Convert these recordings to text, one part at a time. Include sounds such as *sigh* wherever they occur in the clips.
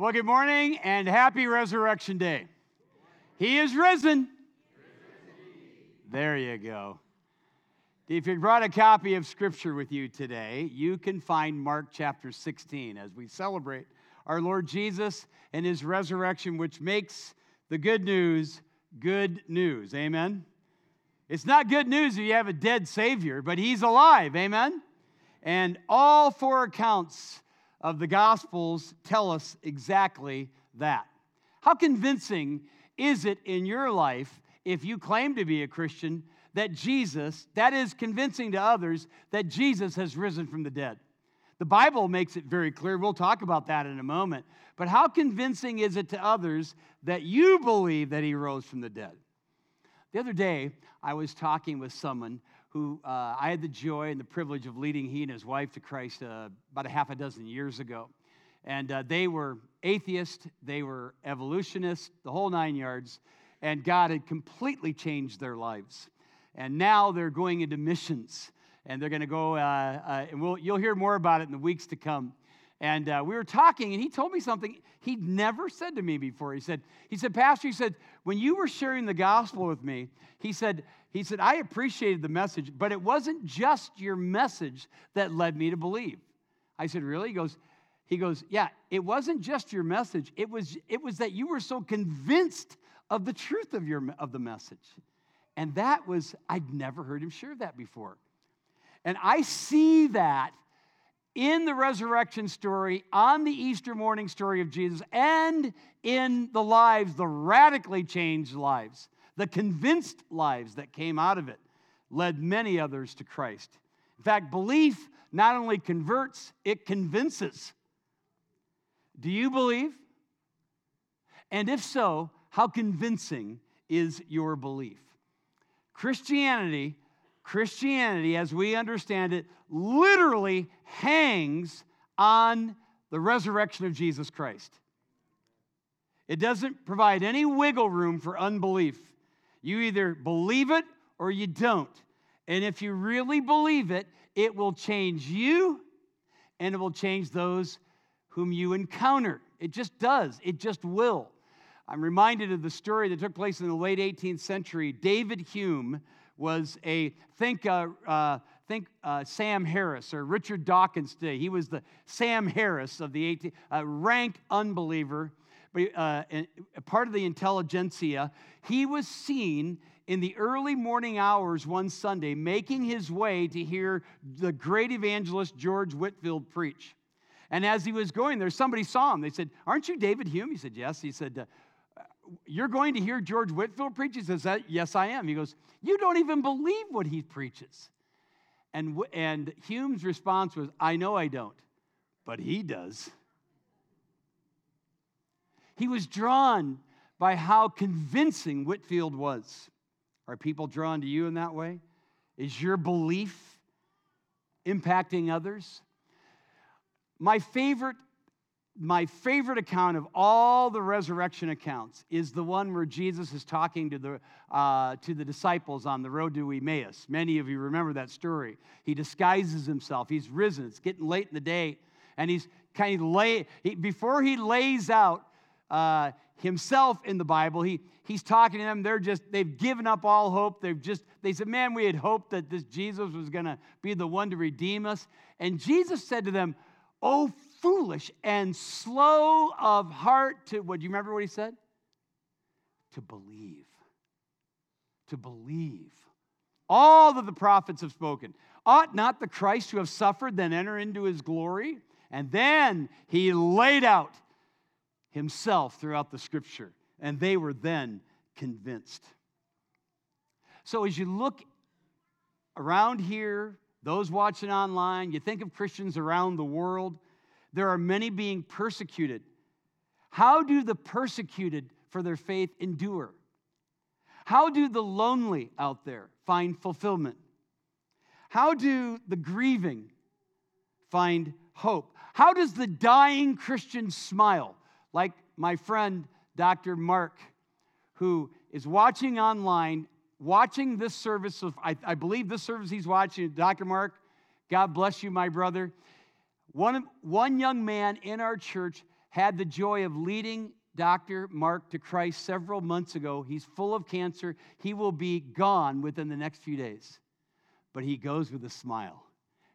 Well, good morning and happy Resurrection Day. He is risen. There you go. If you brought a copy of Scripture with you today, you can find Mark chapter 16 as we celebrate our Lord Jesus and his resurrection, which makes the good news good news. Amen. It's not good news if you have a dead Savior, but he's alive. Amen. And all four accounts of the Gospels tell us exactly that. How convincing is it in your life if you claim to be a Christian that Jesus, that is convincing to others that Jesus has risen from the dead? The Bible makes it very clear. We'll talk about that in a moment. But how convincing is it to others that you believe that he rose from the dead? The other day, I was talking with someone who uh, I had the joy and the privilege of leading he and his wife to Christ uh, about a half a dozen years ago. And uh, they were atheists, they were evolutionists, the whole nine yards, and God had completely changed their lives. And now they're going into missions, and they're going to go, uh, uh, and we'll, you'll hear more about it in the weeks to come. And uh, we were talking, and he told me something he'd never said to me before. He said, he said, Pastor, he said, when you were sharing the gospel with me, he said, he said, I appreciated the message, but it wasn't just your message that led me to believe. I said, Really? He goes, he goes, Yeah, it wasn't just your message. It was, it was that you were so convinced of the truth of, your, of the message. And that was, I'd never heard him share that before. And I see that in the resurrection story, on the Easter morning story of Jesus, and in the lives, the radically changed lives the convinced lives that came out of it led many others to Christ. In fact, belief not only converts, it convinces. Do you believe? And if so, how convincing is your belief? Christianity, Christianity as we understand it, literally hangs on the resurrection of Jesus Christ. It doesn't provide any wiggle room for unbelief. You either believe it or you don't. And if you really believe it, it will change you and it will change those whom you encounter. It just does, it just will. I'm reminded of the story that took place in the late 18th century. David Hume was a, think, uh, uh, think uh, Sam Harris or Richard Dawkins today. He was the Sam Harris of the 18th, uh, rank unbeliever uh, part of the intelligentsia, he was seen in the early morning hours one Sunday making his way to hear the great evangelist George Whitefield preach. And as he was going there, somebody saw him. They said, Aren't you David Hume? He said, Yes. He said, uh, You're going to hear George Whitefield preach? He says, Yes, I am. He goes, You don't even believe what he preaches. And, and Hume's response was, I know I don't, but he does. He was drawn by how convincing Whitefield was. Are people drawn to you in that way? Is your belief impacting others? My favorite my favorite account of all the resurrection accounts is the one where Jesus is talking to the, uh, to the disciples on the road to Emmaus. Many of you remember that story. He disguises himself. He's risen. It's getting late in the day. And he's kind of lay, he, before he lays out uh, himself in the Bible. He, he's talking to them. They're just, they've given up all hope. They've just, they said, man, we had hoped that this Jesus was going to be the one to redeem us. And Jesus said to them, oh, foolish and slow of heart to, what, do you remember what he said? To believe. To believe. All that the prophets have spoken. Ought not the Christ to have suffered, then enter into his glory? And then he laid out himself throughout the scripture, and they were then convinced. So as you look around here, those watching online, you think of Christians around the world, there are many being persecuted. How do the persecuted for their faith endure? How do the lonely out there find fulfillment? How do the grieving find hope? How does the dying Christian smile? Like my friend Dr. Mark, who is watching online, watching this service of, I, I believe this service he's watching, Dr. Mark, God bless you, my brother. One, one young man in our church had the joy of leading Dr. Mark to Christ several months ago. He's full of cancer. He will be gone within the next few days. But he goes with a smile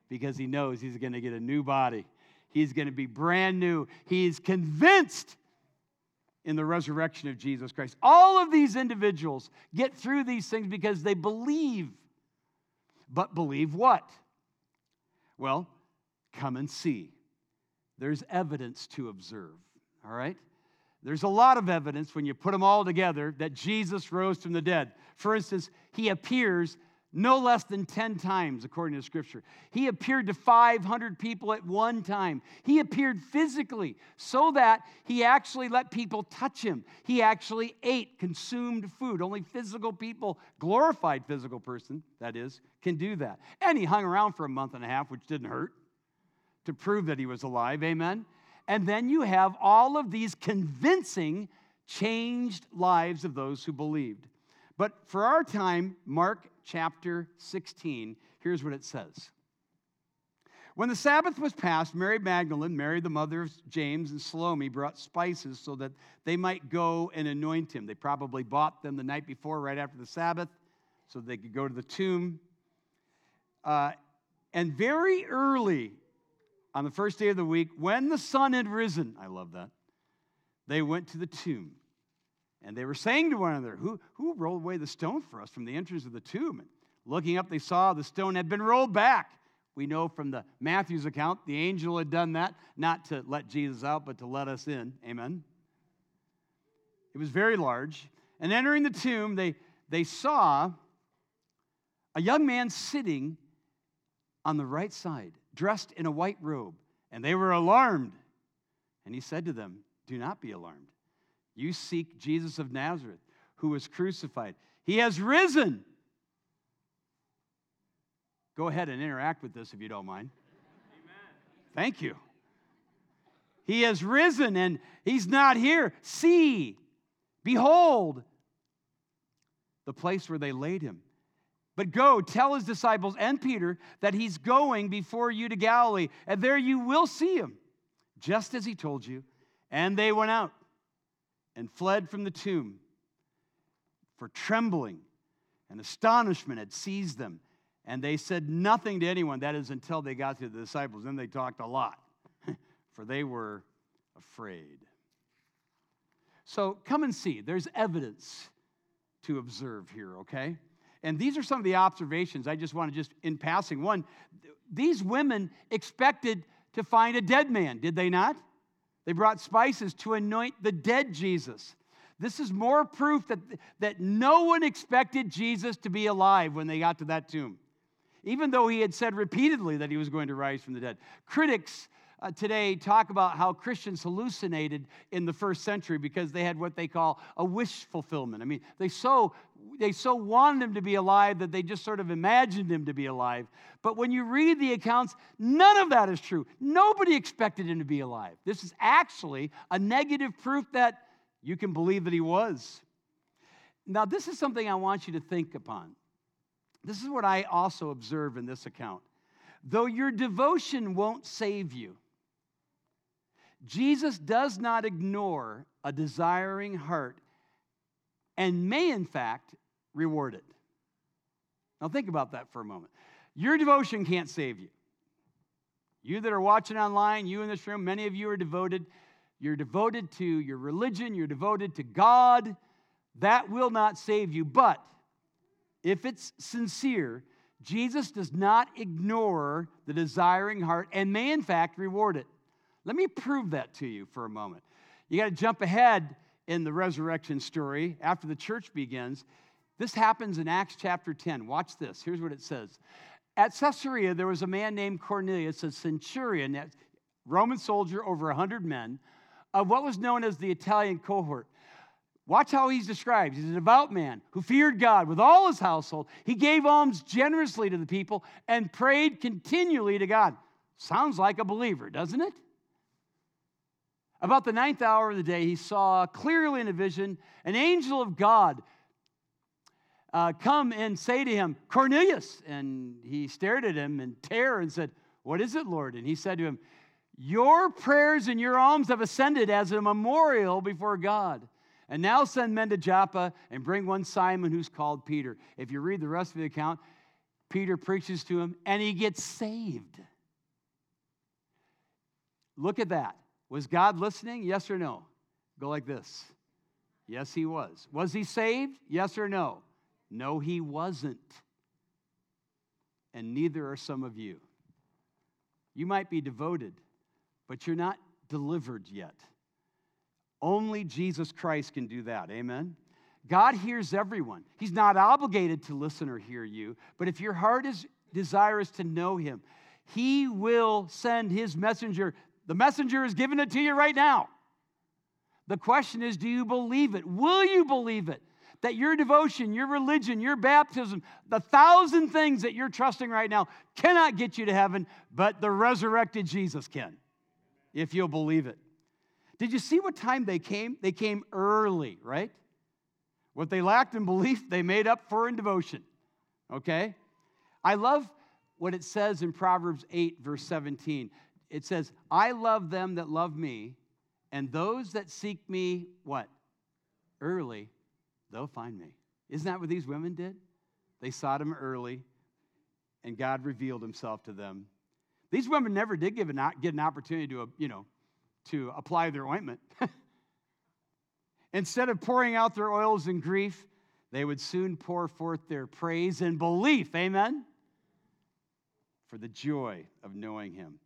because he knows he's going to get a new body. He's going to be brand new. He's convinced in the resurrection of Jesus Christ. All of these individuals get through these things because they believe. But believe what? Well, come and see. There's evidence to observe, all right? There's a lot of evidence when you put them all together that Jesus rose from the dead. For instance, he appears no less than 10 times, according to Scripture. He appeared to 500 people at one time. He appeared physically so that he actually let people touch him. He actually ate, consumed food. Only physical people, glorified physical person, that is, can do that. And he hung around for a month and a half, which didn't hurt, to prove that he was alive. Amen? And then you have all of these convincing, changed lives of those who believed. But for our time, Mark chapter 16, here's what it says. When the Sabbath was passed, Mary Magdalene, Mary the mother of James, and Salome brought spices so that they might go and anoint him. They probably bought them the night before, right after the Sabbath, so they could go to the tomb. Uh, and very early on the first day of the week, when the sun had risen, I love that, they went to the tomb. And they were saying to one another, Who, who rolled away the stone for us from the entrance of the tomb? And looking up, they saw the stone had been rolled back. We know from the Matthew's account, the angel had done that, not to let Jesus out, but to let us in. Amen. It was very large. And entering the tomb, they, they saw a young man sitting on the right side, dressed in a white robe. And they were alarmed. And he said to them, Do not be alarmed. You seek Jesus of Nazareth, who was crucified. He has risen. Go ahead and interact with this if you don't mind. Amen. Thank you. He has risen and he's not here. See, behold, the place where they laid him. But go, tell his disciples and Peter that he's going before you to Galilee, and there you will see him, just as he told you. And they went out and fled from the tomb, for trembling and astonishment had seized them. And they said nothing to anyone, that is, until they got to the disciples. Then they talked a lot, *laughs* for they were afraid. So come and see. There's evidence to observe here, okay? And these are some of the observations I just want to just in passing. One, these women expected to find a dead man, did they not? They brought spices to anoint the dead Jesus. This is more proof that, that no one expected Jesus to be alive when they got to that tomb, even though he had said repeatedly that he was going to rise from the dead. Critics uh, today talk about how Christians hallucinated in the first century because they had what they call a wish fulfillment. I mean, they so they so wanted him to be alive that they just sort of imagined him to be alive. But when you read the accounts, none of that is true. Nobody expected him to be alive. This is actually a negative proof that you can believe that he was. Now, this is something I want you to think upon. This is what I also observe in this account. Though your devotion won't save you, Jesus does not ignore a desiring heart and may, in fact, reward it. Now, think about that for a moment. Your devotion can't save you. You that are watching online, you in this room, many of you are devoted. You're devoted to your religion, you're devoted to God. That will not save you. But if it's sincere, Jesus does not ignore the desiring heart and may, in fact, reward it. Let me prove that to you for a moment. You got to jump ahead in the resurrection story after the church begins. This happens in Acts chapter 10. Watch this. Here's what it says. At Caesarea, there was a man named Cornelius, a centurion, a Roman soldier, over 100 men, of what was known as the Italian cohort. Watch how he's described. He's a devout man who feared God with all his household. He gave alms generously to the people and prayed continually to God. Sounds like a believer, doesn't it? About the ninth hour of the day, he saw clearly in a vision an angel of God uh, come and say to him, Cornelius. And he stared at him in terror and said, What is it, Lord? And he said to him, Your prayers and your alms have ascended as a memorial before God. And now send men to Joppa and bring one Simon who's called Peter. If you read the rest of the account, Peter preaches to him and he gets saved. Look at that. Was God listening? Yes or no? Go like this. Yes, he was. Was he saved? Yes or no? No, he wasn't. And neither are some of you. You might be devoted, but you're not delivered yet. Only Jesus Christ can do that. Amen? God hears everyone. He's not obligated to listen or hear you, but if your heart is desirous to know Him, He will send His messenger. The messenger is giving it to you right now. The question is do you believe it? Will you believe it? That your devotion, your religion, your baptism, the thousand things that you're trusting right now cannot get you to heaven, but the resurrected Jesus can, if you'll believe it. Did you see what time they came? They came early, right? What they lacked in belief, they made up for in devotion. Okay? I love what it says in Proverbs 8, verse 17. It says, I love them that love me, and those that seek me, what? Early, they'll find me. Isn't that what these women did? They sought him early, and God revealed himself to them. These women never did give an, get an opportunity to, you know, to apply their ointment. *laughs* Instead of pouring out their oils in grief, they would soon pour forth their praise and belief. Amen? For the joy of knowing Him.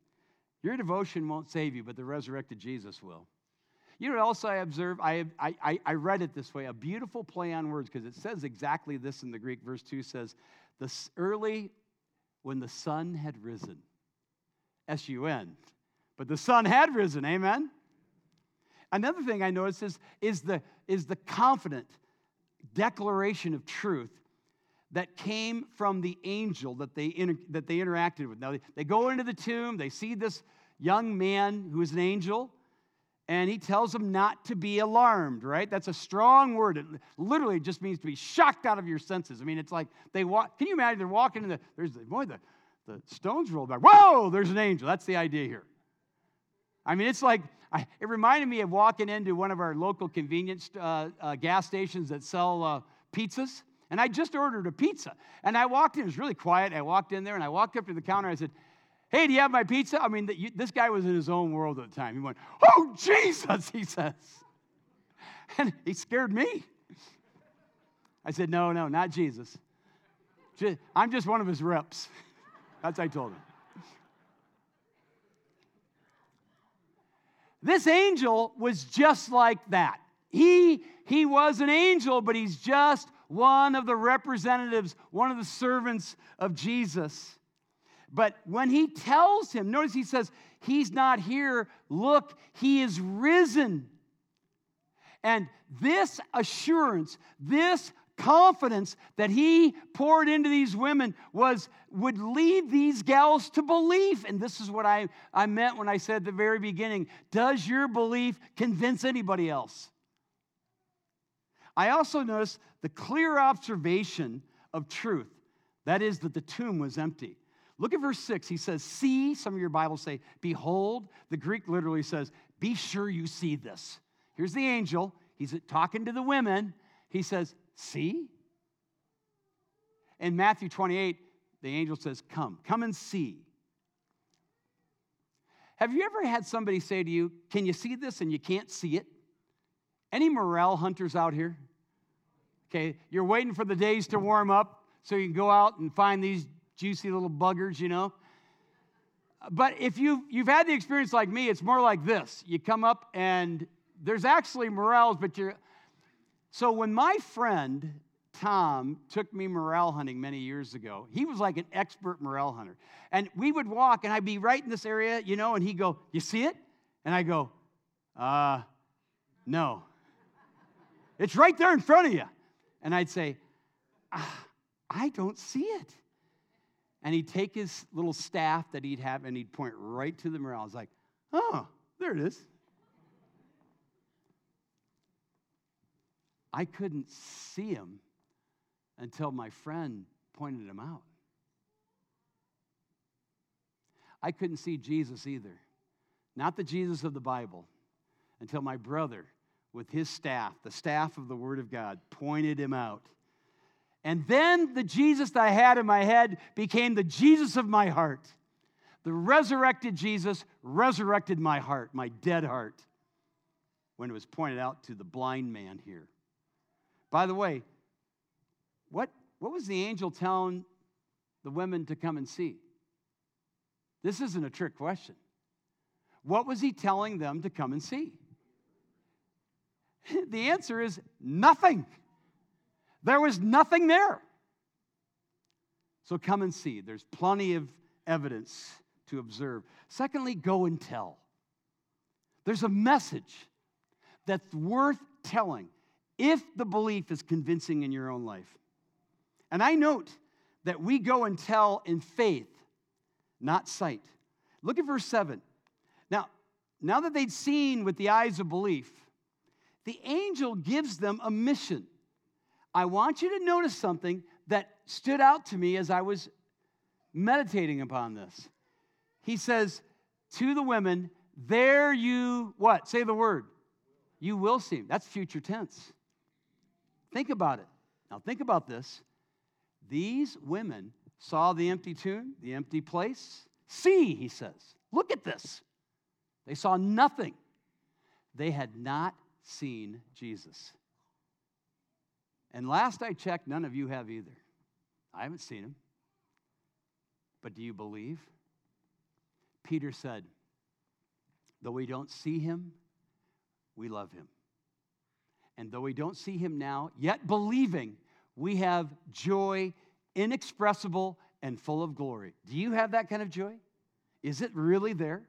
Your devotion won't save you, but the resurrected Jesus will. You know else I observe? I, I, I read it this way a beautiful play on words because it says exactly this in the Greek. Verse 2 says, the early when the sun had risen. S U N. But the sun had risen. Amen? Another thing I noticed is, is, the, is the confident declaration of truth that came from the angel that they, inter, that they interacted with. Now, they, they go into the tomb, they see this young man who is an angel, and he tells them not to be alarmed, right? That's a strong word. It literally just means to be shocked out of your senses. I mean, it's like they walk, can you imagine they're walking in the, there's the, boy, the, the stones rolled back. Whoa, there's an angel. That's the idea here. I mean, it's like, I, it reminded me of walking into one of our local convenience uh, uh, gas stations that sell uh, pizzas. And I just ordered a pizza. And I walked in, it was really quiet. I walked in there and I walked up to the counter. I said, Hey, do you have my pizza? I mean, the, you, this guy was in his own world at the time. He went, Oh, Jesus, *laughs* he says. And he scared me. I said, No, no, not Jesus. I'm just one of his reps. *laughs* That's what I told him. This angel was just like that. He, he was an angel, but he's just one of the representatives, one of the servants of Jesus. But when he tells him, notice he says, He's not here. Look, he is risen. And this assurance, this confidence that he poured into these women was would lead these gals to belief and this is what I, I meant when i said at the very beginning does your belief convince anybody else i also noticed the clear observation of truth that is that the tomb was empty look at verse 6 he says see some of your bibles say behold the greek literally says be sure you see this here's the angel he's talking to the women he says See? In Matthew 28, the angel says, Come, come and see. Have you ever had somebody say to you, Can you see this? and you can't see it? Any morel hunters out here? Okay, you're waiting for the days to warm up so you can go out and find these juicy little buggers, you know? But if you've, you've had the experience like me, it's more like this. You come up and there's actually morels, but you're, so when my friend Tom took me morel hunting many years ago, he was like an expert morel hunter. And we would walk, and I'd be right in this area, you know, and he'd go, You see it? And I go, Uh, no. It's right there in front of you. And I'd say, ah, I don't see it. And he'd take his little staff that he'd have and he'd point right to the morel. I was like, Oh, there it is. I couldn't see him until my friend pointed him out. I couldn't see Jesus either not the Jesus of the Bible, until my brother, with his staff, the staff of the Word of God, pointed him out. And then the Jesus that I had in my head became the Jesus of my heart. The resurrected Jesus resurrected my heart, my dead heart, when it was pointed out to the blind man here. By the way, what, what was the angel telling the women to come and see? This isn't a trick question. What was he telling them to come and see? *laughs* The answer is nothing. There was nothing there. So come and see. There's plenty of evidence to observe. Secondly, go and tell. There's a message that's worth telling if the belief is convincing in your own life. And I note that we go and tell in faith, not sight. Look at verse 7. Now, now that they'd seen with the eyes of belief, the angel gives them a mission. I want you to notice something that stood out to me as I was meditating upon this. He says to the women, There you, what? Say the word. You will see. That's future tense. Think about it. Now, think about this. These women saw the empty tomb, the empty place. See, he says. Look at this. They saw nothing. They had not seen Jesus. And last I checked, none of you have either. I haven't seen him. But do you believe? Peter said, Though we don't see him, we love him. And though we don't see him now, yet believing, we have joy inexpressible and full of glory. Do you have that kind of joy? Is it really there?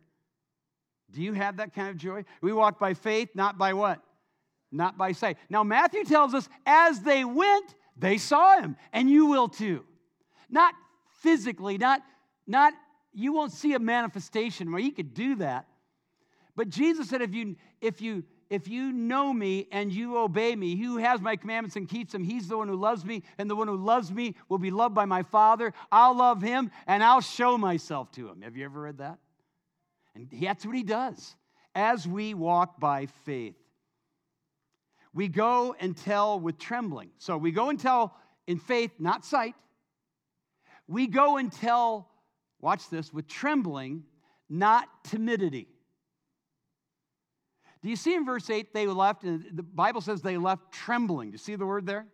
Do you have that kind of joy? We walk by faith, not by what? Not by sight. Now, Matthew tells us as they went, they saw him, and you will too. Not physically, not, not you won't see a manifestation where he could do that. But Jesus said, if you if you if you know me and you obey me, he who has my commandments and keeps them, he's the one who loves me, and the one who loves me will be loved by my Father. I'll love him and I'll show myself to him. Have you ever read that? And that's what he does as we walk by faith. We go and tell with trembling. So we go and tell in faith, not sight. We go and tell, watch this, with trembling, not timidity. Do you see in verse 8 they left, and the Bible says they left trembling. Do you see the word there?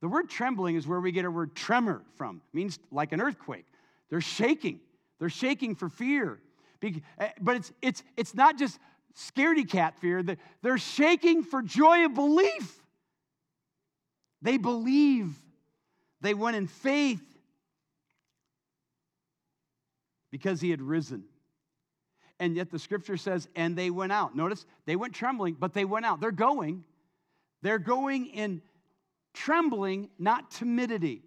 The word trembling is where we get our word tremor from. It means like an earthquake. They're shaking. They're shaking for fear. Eh, but it's, it's, it's not just scaredy cat fear, they're shaking for joy of belief. They believe. They went in faith because he had risen and yet the scripture says, and they went out. Notice they went trembling, but they went out. They're going. They're going in trembling, not timidity.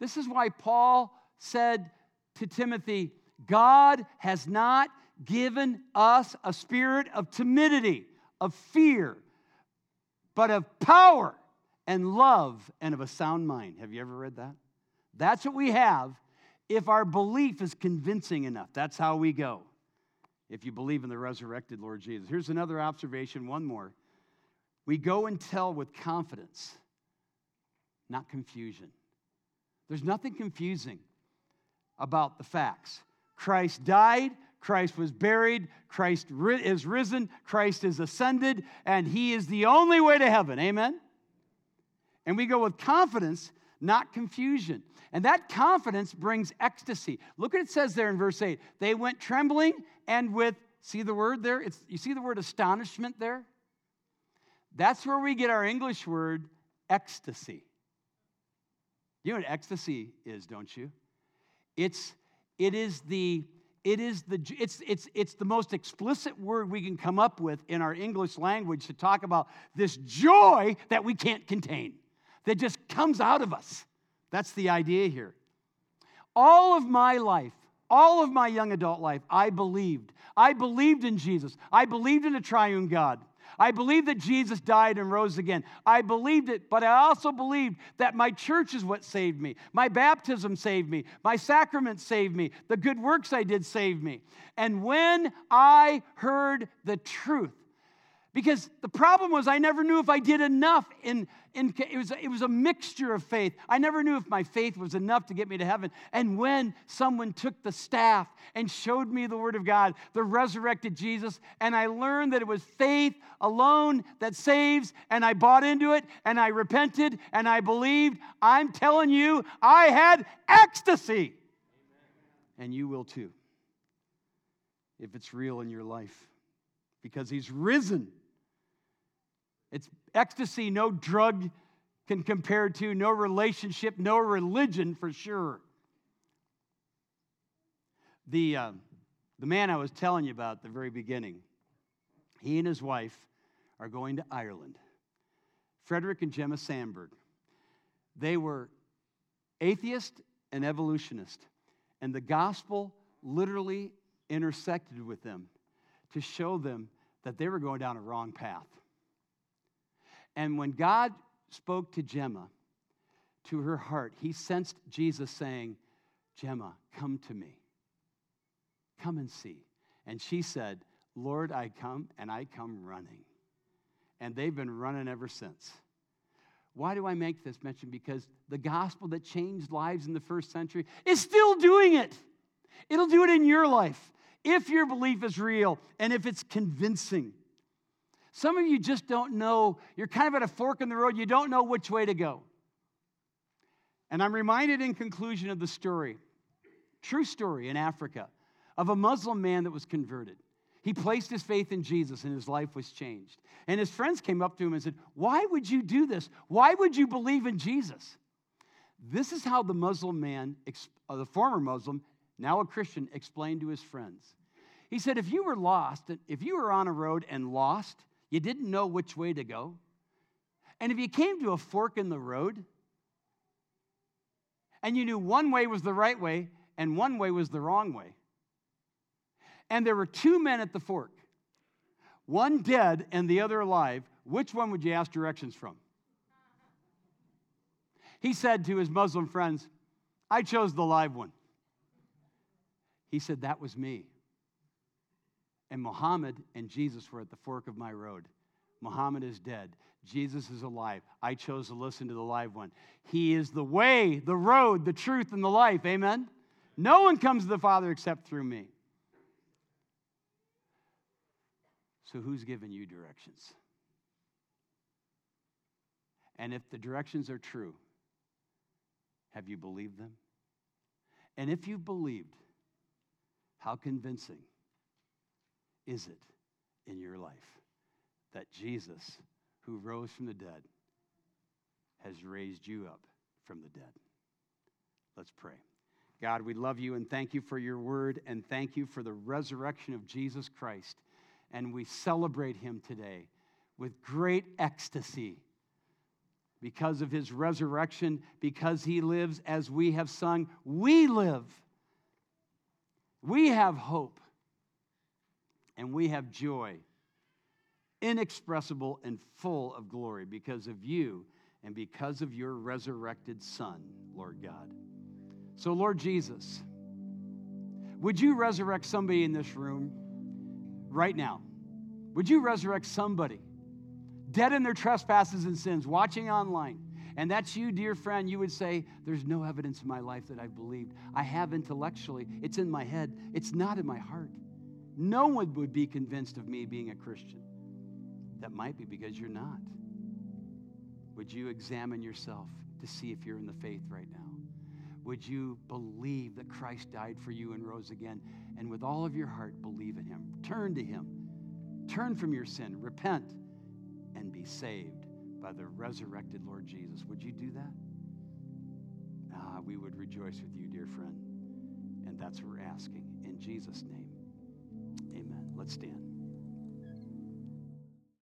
This is why Paul said to Timothy, God has not given us a spirit of timidity, of fear, but of power and love and of a sound mind. Have you ever read that? That's what we have if our belief is convincing enough. That's how we go if you believe in the resurrected Lord Jesus. Here's another observation, one more. We go and tell with confidence, not confusion. There's nothing confusing about the facts. Christ died, Christ was buried, Christ is risen, Christ is ascended, and he is the only way to heaven. Amen? And we go with confidence, not confusion. And that confidence brings ecstasy. Look what it says there in verse 8. They went trembling and with, see the word there? It's, you see the word astonishment there? That's where we get our English word ecstasy. You know what ecstasy is, don't you? It's, it is the, it is the, it's, it's, it's the most explicit word we can come up with in our English language to talk about this joy that we can't contain, that just comes out of us. That's the idea here. All of my life, all of my young adult life, I believed. I believed in Jesus. I believed in a triune God. I believe that Jesus died and rose again. I believed it, but I also believed that my church is what saved me. My baptism saved me. My sacrament saved me. The good works I did saved me. And when I heard the truth, because the problem was I never knew if I did enough in, in it, was, it was a mixture of faith. I never knew if my faith was enough to get me to heaven. And when someone took the staff and showed me the Word of God, the resurrected Jesus, and I learned that it was faith alone that saves, and I bought into it, and I repented, and I believed, I'm telling you, I had ecstasy. And you will too, if it's real in your life, because He's risen. It's ecstasy no drug can compare to, no relationship, no religion for sure. The, uh, the man I was telling you about at the very beginning, he and his wife are going to Ireland. Frederick and Gemma Sandberg. They were atheist and evolutionist, and the gospel literally intersected with them to show them that they were going down a wrong path. And when God spoke to Gemma, to her heart, he sensed Jesus saying, Gemma, come to me. Come and see. And she said, Lord, I come and I come running. And they've been running ever since. Why do I make this mention? Because the gospel that changed lives in the first century is still doing it. It'll do it in your life if your belief is real and if it's convincing. Some of you just don't know, you're kind of at a fork in the road, you don't know which way to go. And I'm reminded in conclusion of the story, true story in Africa, of a Muslim man that was converted. He placed his faith in Jesus and his life was changed. And his friends came up to him and said, Why would you do this? Why would you believe in Jesus? This is how the Muslim man, uh, the former Muslim, now a Christian, explained to his friends. He said, If you were lost, if you were on a road and lost, you didn't know which way to go. And if you came to a fork in the road and you knew one way was the right way and one way was the wrong way, and there were two men at the fork, one dead and the other alive, which one would you ask directions from? He said to his Muslim friends, I chose the live one. He said, That was me. And Muhammad and Jesus were at the fork of my road. Muhammad is dead. Jesus is alive. I chose to listen to the live one. He is the way, the road, the truth, and the life. Amen? No one comes to the Father except through me. So, who's giving you directions? And if the directions are true, have you believed them? And if you've believed, how convincing is it in your life that Jesus, who rose from the dead, has raised you up from the dead? Let's pray. God, we love you and thank you for your word and thank you for the resurrection of Jesus Christ. And we celebrate him today with great ecstasy because of his resurrection, because he lives as we have sung. We live. We have hope and we have joy, inexpressible and full of glory because of you and because of your resurrected Son, Lord God. So, Lord Jesus, would you resurrect somebody in this room right now? Would you resurrect somebody dead in their trespasses and sins, watching online? And that's you, dear friend. You would say, There's no evidence in my life that I've believed. I have intellectually, it's in my head, it's not in my heart. No one would be convinced of me being a Christian. That might be because you're not. Would you examine yourself to see if you're in the faith right now? Would you believe that Christ died for you and rose again? And with all of your heart, believe in him. Turn to him. Turn from your sin. Repent and be saved by the resurrected Lord Jesus. Would you do that? Ah, we would rejoice with you, dear friend. And that's what we're asking. In Jesus' name. Stand.